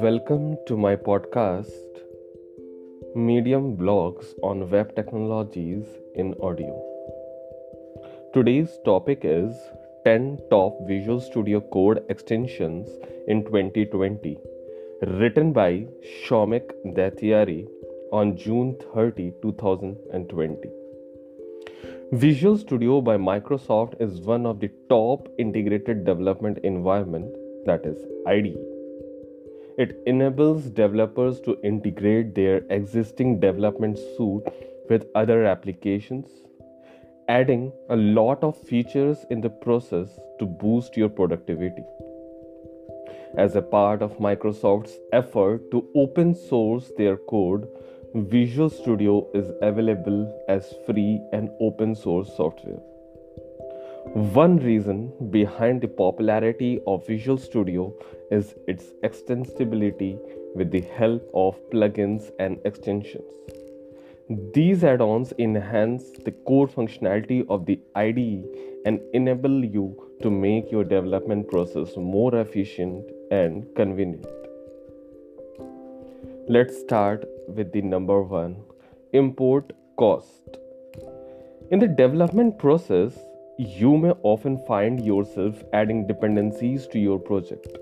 Welcome to my podcast, Medium Blogs on Web Technologies in Audio. Today's topic is 10 Top Visual Studio Code Extensions in 2020, written by Shaumik Daityari on June 30, 2020. Visual Studio by Microsoft is one of the top integrated development environment that is IDE. It enables developers to integrate their existing development suite with other applications, adding a lot of features in the process to boost your productivity. As a part of Microsoft's effort to open source their code Visual Studio is available as free and open source software. One reason behind the popularity of Visual Studio is its extensibility with the help of plugins and extensions. These add ons enhance the core functionality of the IDE and enable you to make your development process more efficient and convenient. Let's start with the number one import cost. In the development process, you may often find yourself adding dependencies to your project.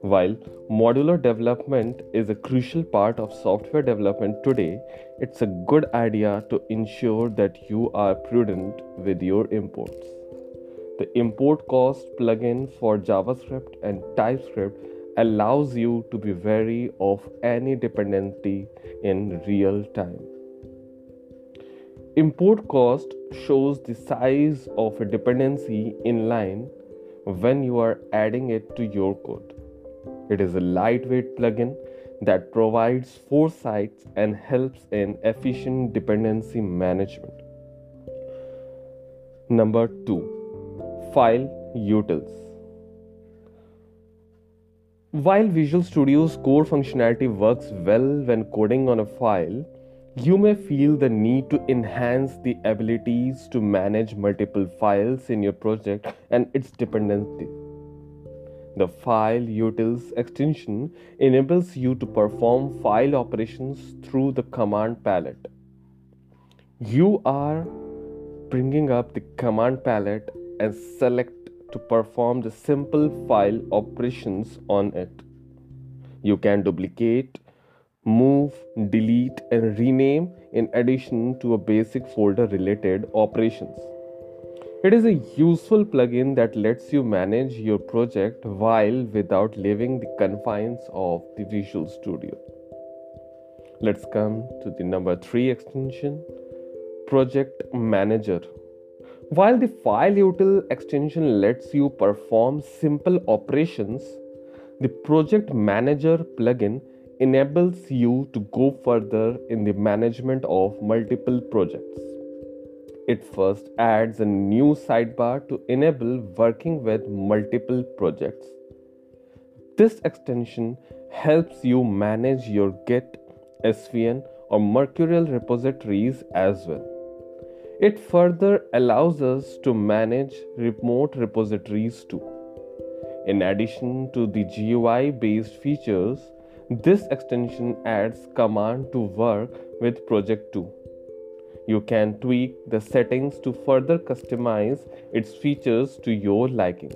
While modular development is a crucial part of software development today, it's a good idea to ensure that you are prudent with your imports. The import cost plugin for JavaScript and TypeScript allows you to be wary of any dependency in real time. Import cost shows the size of a dependency in line when you are adding it to your code. It is a lightweight plugin that provides foresight and helps in efficient dependency management. Number 2 File Utils while Visual Studio's core functionality works well when coding on a file, you may feel the need to enhance the abilities to manage multiple files in your project and its dependency. The File Utils extension enables you to perform file operations through the command palette. You are bringing up the command palette and select to perform the simple file operations on it. You can duplicate, move, delete, and rename in addition to a basic folder related operations. It is a useful plugin that lets you manage your project while without leaving the confines of the Visual Studio. Let's come to the number 3 extension Project Manager. While the file util extension lets you perform simple operations, the project manager plugin enables you to go further in the management of multiple projects. It first adds a new sidebar to enable working with multiple projects. This extension helps you manage your Git, SVN, or Mercurial repositories as well. It further allows us to manage remote repositories too. In addition to the GUI based features, this extension adds command to work with Project 2. You can tweak the settings to further customize its features to your liking.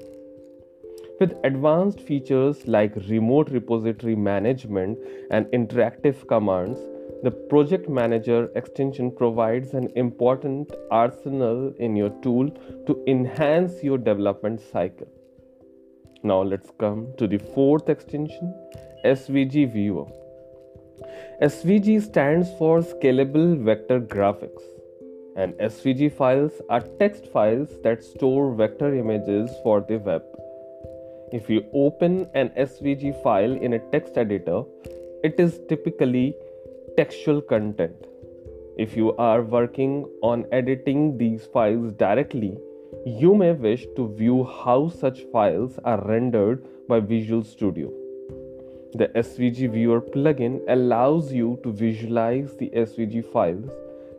With advanced features like remote repository management and interactive commands, the Project Manager extension provides an important arsenal in your tool to enhance your development cycle. Now let's come to the fourth extension, SVG Viewer. SVG stands for Scalable Vector Graphics, and SVG files are text files that store vector images for the web. If you open an SVG file in a text editor, it is typically textual content. If you are working on editing these files directly, you may wish to view how such files are rendered by Visual Studio. The SVG Viewer plugin allows you to visualize the SVG files,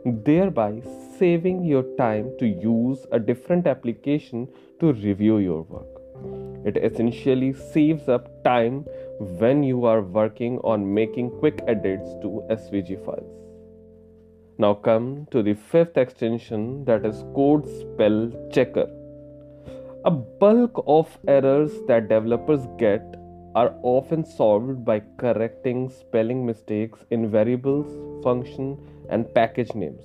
thereby saving your time to use a different application to review your work. It essentially saves up time when you are working on making quick edits to SVG files. Now come to the fifth extension that is code spell checker. A bulk of errors that developers get are often solved by correcting spelling mistakes in variables, function, and package names.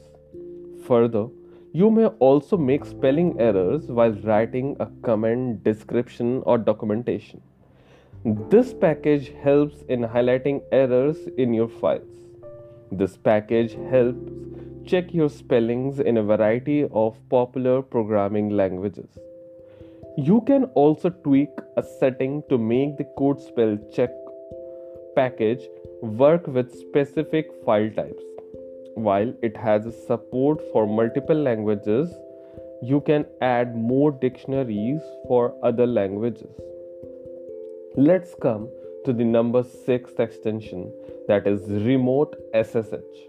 Further, you may also make spelling errors while writing a comment, description, or documentation. This package helps in highlighting errors in your files. This package helps check your spellings in a variety of popular programming languages. You can also tweak a setting to make the code spell check package work with specific file types. While it has support for multiple languages, you can add more dictionaries for other languages. Let's come to the number 6 extension that is remote SSH.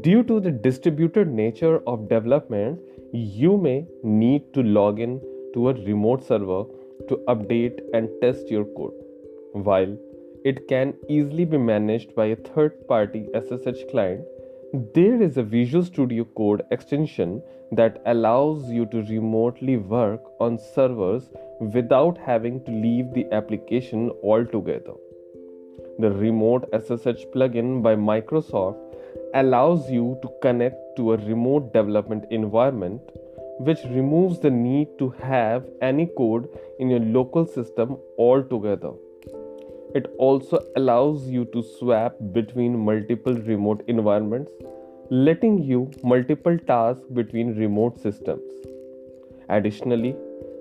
Due to the distributed nature of development, you may need to log in to a remote server to update and test your code. While it can easily be managed by a third party SSH client, there is a Visual Studio Code extension that allows you to remotely work on servers without having to leave the application altogether. The Remote SSH plugin by Microsoft allows you to connect to a remote development environment which removes the need to have any code in your local system altogether. It also allows you to swap between multiple remote environments, letting you multiple tasks between remote systems. Additionally,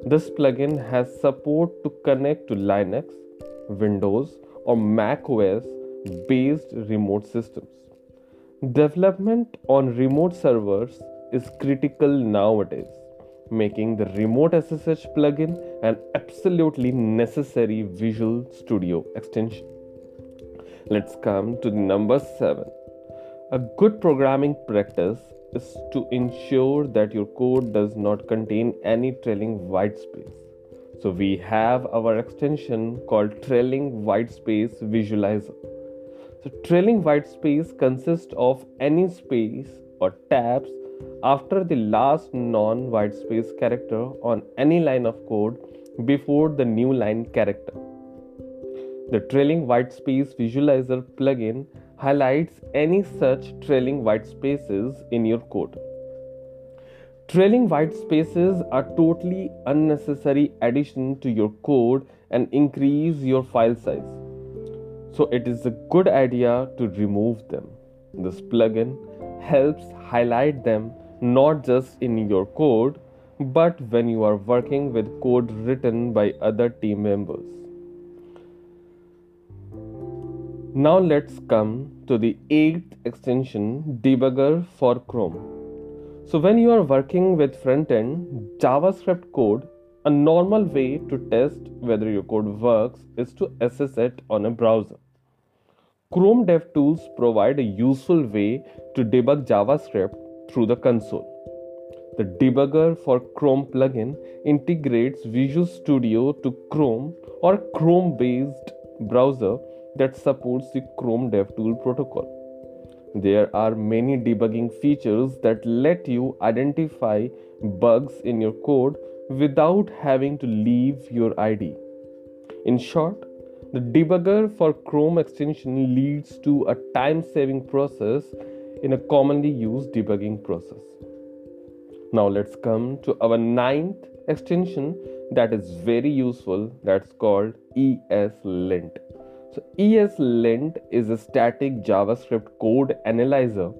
this plugin has support to connect to Linux, Windows, or Mac OS based remote systems. Development on remote servers is critical nowadays, making the remote SSH plugin an absolutely necessary Visual Studio extension. Let's come to number 7. A good programming practice is to ensure that your code does not contain any trailing white space. So we have our extension called trailing white space visualizer. So trailing white space consists of any space or tabs after the last non white space character on any line of code before the new line character. The trailing white space visualizer plugin highlights any such trailing white spaces in your code. Trailing white spaces are totally unnecessary addition to your code and increase your file size. So it is a good idea to remove them. This plugin helps highlight them not just in your code but when you are working with code written by other team members. Now let's come to the eighth extension debugger for Chrome. So when you are working with front end JavaScript code, a normal way to test whether your code works is to assess it on a browser. Chrome DevTools provide a useful way to debug JavaScript through the console. The debugger for Chrome plugin integrates Visual Studio to Chrome or Chrome based browser that supports the Chrome DevTool protocol. There are many debugging features that let you identify bugs in your code without having to leave your IDE. In short, the debugger for Chrome extension leads to a time saving process in a commonly used debugging process. Now let's come to our ninth extension that is very useful that's called ESLint. So ESLint is a static JavaScript code analyzer.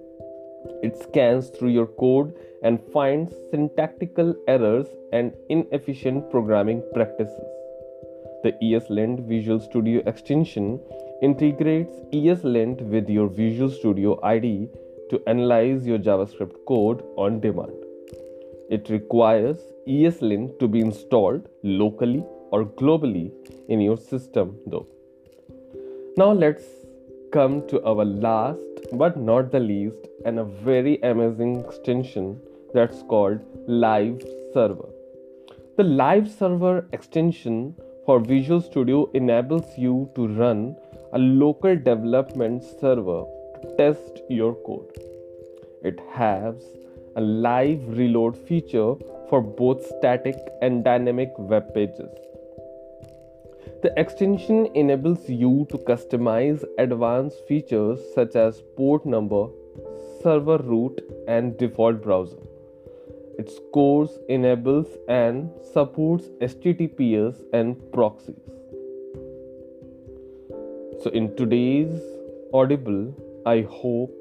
It scans through your code and finds syntactical errors and inefficient programming practices. The ESLint Visual Studio extension integrates ESLint with your Visual Studio IDE to analyze your JavaScript code on demand. It requires ESLint to be installed locally or globally in your system, though. Now, let's come to our last but not the least and a very amazing extension that's called Live Server. The live server extension for Visual Studio enables you to run a local development server to test your code. It has a live reload feature for both static and dynamic web pages. The extension enables you to customize advanced features such as port number, server root, and default browser. Its enables and supports HTTPS and proxies. So, in today's Audible, I hope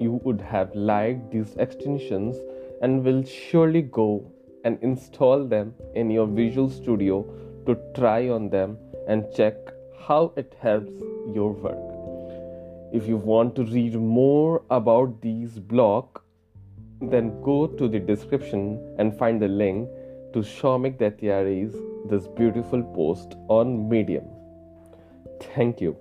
you would have liked these extensions and will surely go and install them in your Visual Studio to try on them and check how it helps your work. If you want to read more about these blogs, then go to the description and find the link to Shaumik Daityari's this beautiful post on Medium. Thank you.